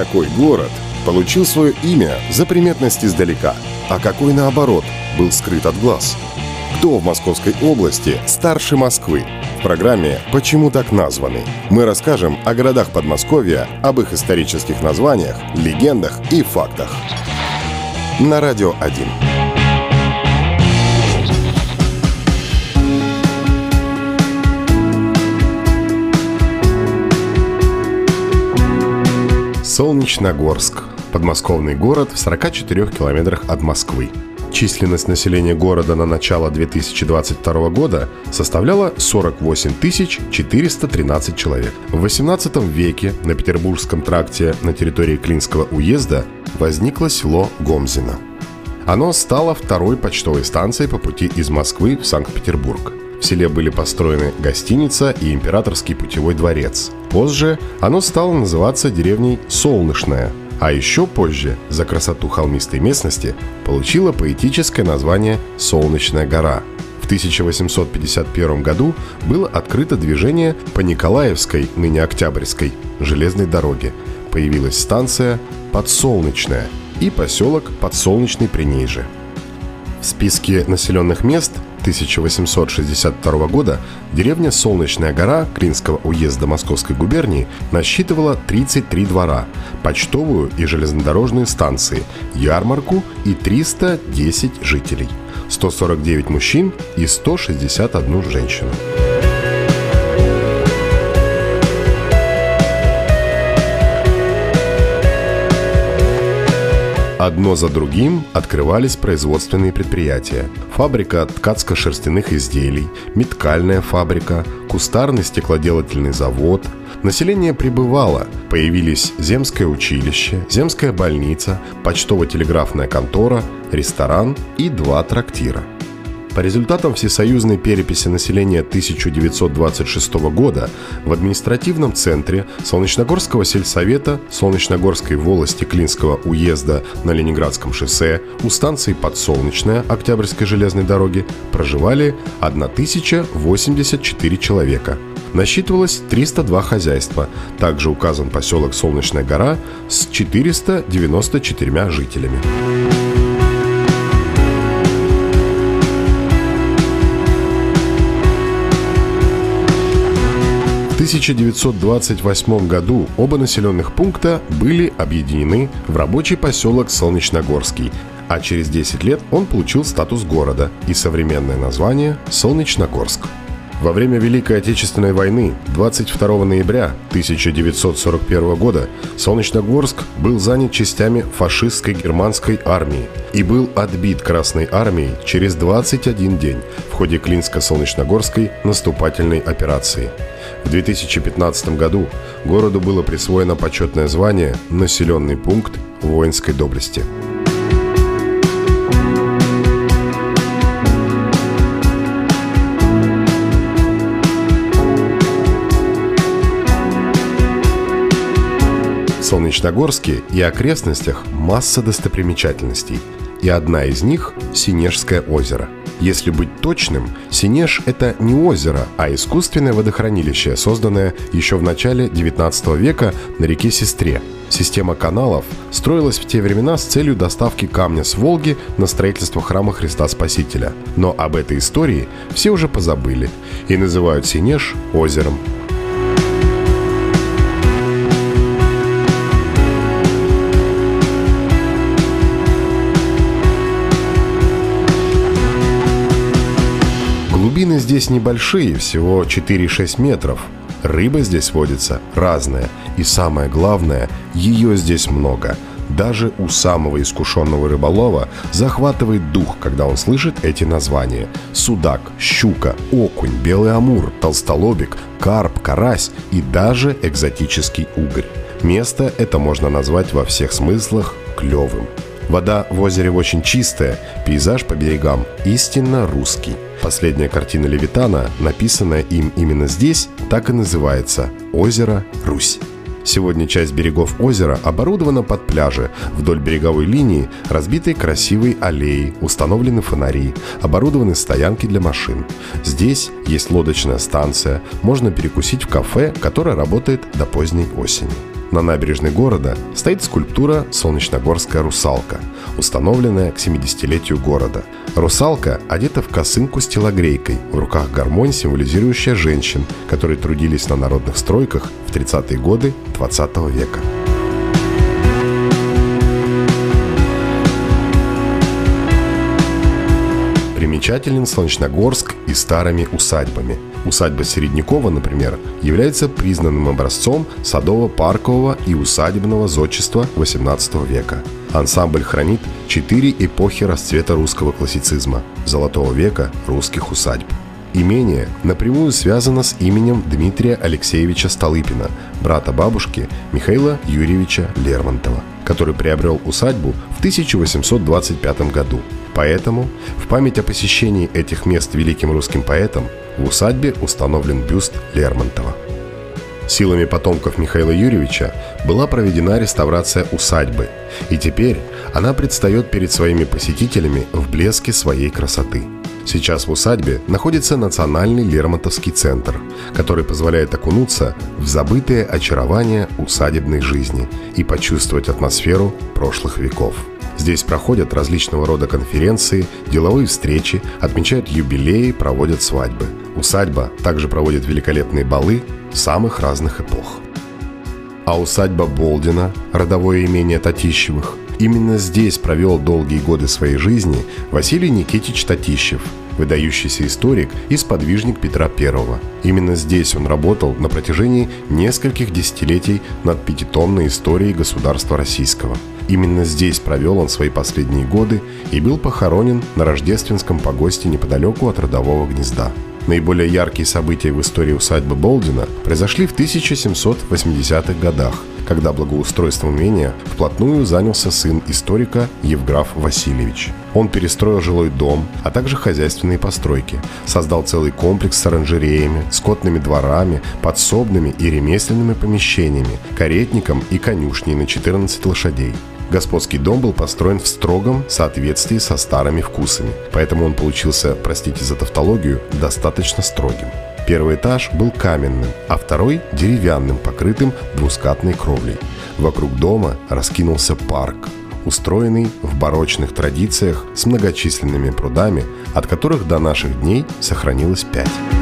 Какой город получил свое имя за приметность издалека, а какой, наоборот, был скрыт от глаз? Кто в Московской области старше Москвы? В программе «Почему так названы?» мы расскажем о городах Подмосковья, об их исторических названиях, легендах и фактах. На Радио 1. Солнечногорск. Подмосковный город в 44 километрах от Москвы. Численность населения города на начало 2022 года составляла 48 413 человек. В 18 веке на Петербургском тракте на территории Клинского уезда возникло село Гомзино. Оно стало второй почтовой станцией по пути из Москвы в Санкт-Петербург. В селе были построены гостиница и императорский путевой дворец. Позже оно стало называться деревней Солнышная, а еще позже за красоту холмистой местности получила поэтическое название «Солнечная гора». В 1851 году было открыто движение по Николаевской, ныне Октябрьской, железной дороге. Появилась станция «Подсолнечная» и поселок Подсолнечный при ней же. В списке населенных мест 1862 года деревня Солнечная гора Клинского уезда Московской губернии насчитывала 33 двора, почтовую и железнодорожные станции, ярмарку и 310 жителей, 149 мужчин и 161 женщину. Одно за другим открывались производственные предприятия. Фабрика ткацко-шерстяных изделий, меткальная фабрика, кустарный стеклоделательный завод. Население прибывало. Появились земское училище, земская больница, почтово-телеграфная контора, ресторан и два трактира – по результатам всесоюзной переписи населения 1926 года в административном центре Солнечногорского сельсовета Солнечногорской волости Клинского уезда на Ленинградском шоссе у станции Подсолнечная Октябрьской железной дороги проживали 1084 человека. Насчитывалось 302 хозяйства. Также указан поселок Солнечная гора с 494 жителями. 1928 году оба населенных пункта были объединены в рабочий поселок Солнечногорский, а через 10 лет он получил статус города и современное название Солнечногорск. Во время Великой Отечественной войны 22 ноября 1941 года Солнечногорск был занят частями фашистской германской армии и был отбит Красной армией через 21 день в ходе Клинско-Солнечногорской наступательной операции. В 2015 году городу было присвоено почетное звание «Населенный пункт воинской доблести». Солнечногорске и окрестностях масса достопримечательностей, и одна из них – Синежское озеро. Если быть точным, Синеж – это не озеро, а искусственное водохранилище, созданное еще в начале 19 века на реке Сестре. Система каналов строилась в те времена с целью доставки камня с Волги на строительство храма Христа Спасителя. Но об этой истории все уже позабыли и называют Синеж озером. Глубины здесь небольшие, всего 4-6 метров. Рыба здесь водится разная. И самое главное, ее здесь много. Даже у самого искушенного рыболова захватывает дух, когда он слышит эти названия. Судак, щука, окунь, белый амур, толстолобик, карп, карась и даже экзотический угорь. Место это можно назвать во всех смыслах клевым. Вода в озере очень чистая, пейзаж по берегам истинно русский. Последняя картина Левитана, написанная им именно здесь, так и называется «Озеро Русь». Сегодня часть берегов озера оборудована под пляжи. Вдоль береговой линии разбиты красивые аллеи, установлены фонари, оборудованы стоянки для машин. Здесь есть лодочная станция, можно перекусить в кафе, которое работает до поздней осени. На набережной города стоит скульптура «Солнечногорская русалка», установленная к 70-летию города. Русалка одета в косынку с телогрейкой, в руках гармонь, символизирующая женщин, которые трудились на народных стройках в 30-е годы 20 века. Примечателен Солнечногорск и старыми усадьбами. Усадьба Середнякова, например, является признанным образцом садово-паркового и усадебного зодчества XVIII века. Ансамбль хранит четыре эпохи расцвета русского классицизма – золотого века русских усадьб. Имение напрямую связано с именем Дмитрия Алексеевича Столыпина, брата бабушки Михаила Юрьевича Лермонтова, который приобрел усадьбу в 1825 году. Поэтому в память о посещении этих мест великим русским поэтом в усадьбе установлен бюст Лермонтова. Силами потомков Михаила Юрьевича была проведена реставрация усадьбы, и теперь она предстает перед своими посетителями в блеске своей красоты. Сейчас в усадьбе находится Национальный Лермонтовский центр, который позволяет окунуться в забытые очарования усадебной жизни и почувствовать атмосферу прошлых веков – Здесь проходят различного рода конференции, деловые встречи, отмечают юбилеи, проводят свадьбы. Усадьба также проводит великолепные балы самых разных эпох. А усадьба Болдина, родовое имение Татищевых, именно здесь провел долгие годы своей жизни Василий Никитич Татищев, выдающийся историк и сподвижник Петра I. Именно здесь он работал на протяжении нескольких десятилетий над пятитомной историей государства российского – Именно здесь провел он свои последние годы и был похоронен на рождественском погосте неподалеку от родового гнезда. Наиболее яркие события в истории усадьбы Болдина произошли в 1780-х годах, когда благоустройством имения вплотную занялся сын историка Евграф Васильевич. Он перестроил жилой дом, а также хозяйственные постройки, создал целый комплекс с оранжереями, скотными дворами, подсобными и ремесленными помещениями, каретником и конюшней на 14 лошадей. Господский дом был построен в строгом соответствии со старыми вкусами, поэтому он получился, простите за тавтологию, достаточно строгим. Первый этаж был каменным, а второй – деревянным, покрытым двускатной кровлей. Вокруг дома раскинулся парк, устроенный в барочных традициях с многочисленными прудами, от которых до наших дней сохранилось пять.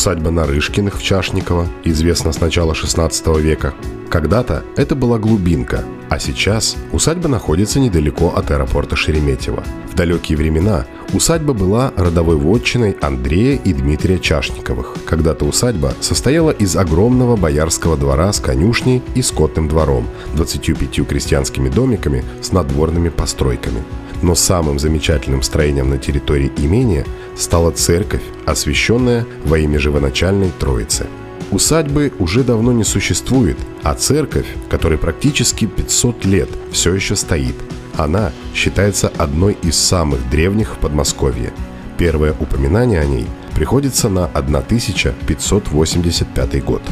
Усадьба Нарышкиных в Чашниково, известна с начала 16 века. Когда-то это была глубинка, а сейчас усадьба находится недалеко от аэропорта Шереметьево. В далекие времена усадьба была родовой вотчиной Андрея и Дмитрия Чашниковых. Когда-то усадьба состояла из огромного боярского двора с конюшней и скотным двором, 25 крестьянскими домиками с надворными постройками. Но самым замечательным строением на территории имения стала церковь, освященная во имя живоначальной Троицы. Усадьбы уже давно не существует, а церковь, которой практически 500 лет, все еще стоит. Она считается одной из самых древних в Подмосковье. Первое упоминание о ней приходится на 1585 год.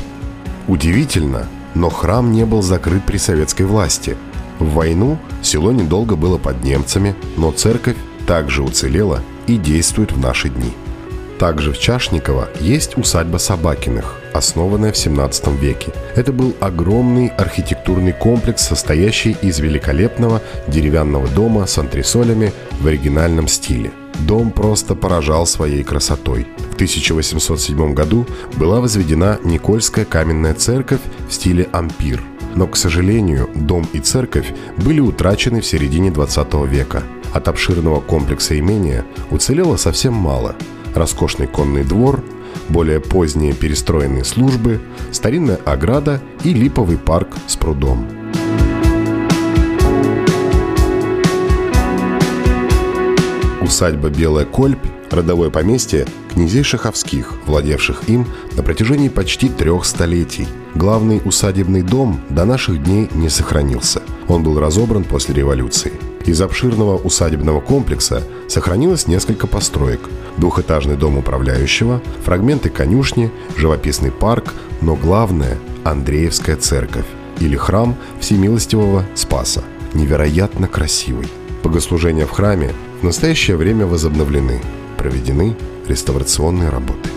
Удивительно, но храм не был закрыт при советской власти – в войну село недолго было под немцами, но церковь также уцелела и действует в наши дни. Также в Чашниково есть усадьба Собакиных, основанная в 17 веке. Это был огромный архитектурный комплекс, состоящий из великолепного деревянного дома с антресолями в оригинальном стиле. Дом просто поражал своей красотой. В 1807 году была возведена Никольская каменная церковь в стиле ампир – но, к сожалению, дом и церковь были утрачены в середине 20 века. От обширного комплекса имения уцелело совсем мало. Роскошный конный двор, более поздние перестроенные службы, старинная ограда и липовый парк с прудом. Усадьба Белая Кольпь – родовое поместье князей Шаховских, владевших им на протяжении почти трех столетий – главный усадебный дом до наших дней не сохранился. Он был разобран после революции. Из обширного усадебного комплекса сохранилось несколько построек. Двухэтажный дом управляющего, фрагменты конюшни, живописный парк, но главное – Андреевская церковь или храм Всемилостивого Спаса. Невероятно красивый. Богослужения в храме в настоящее время возобновлены. Проведены реставрационные работы.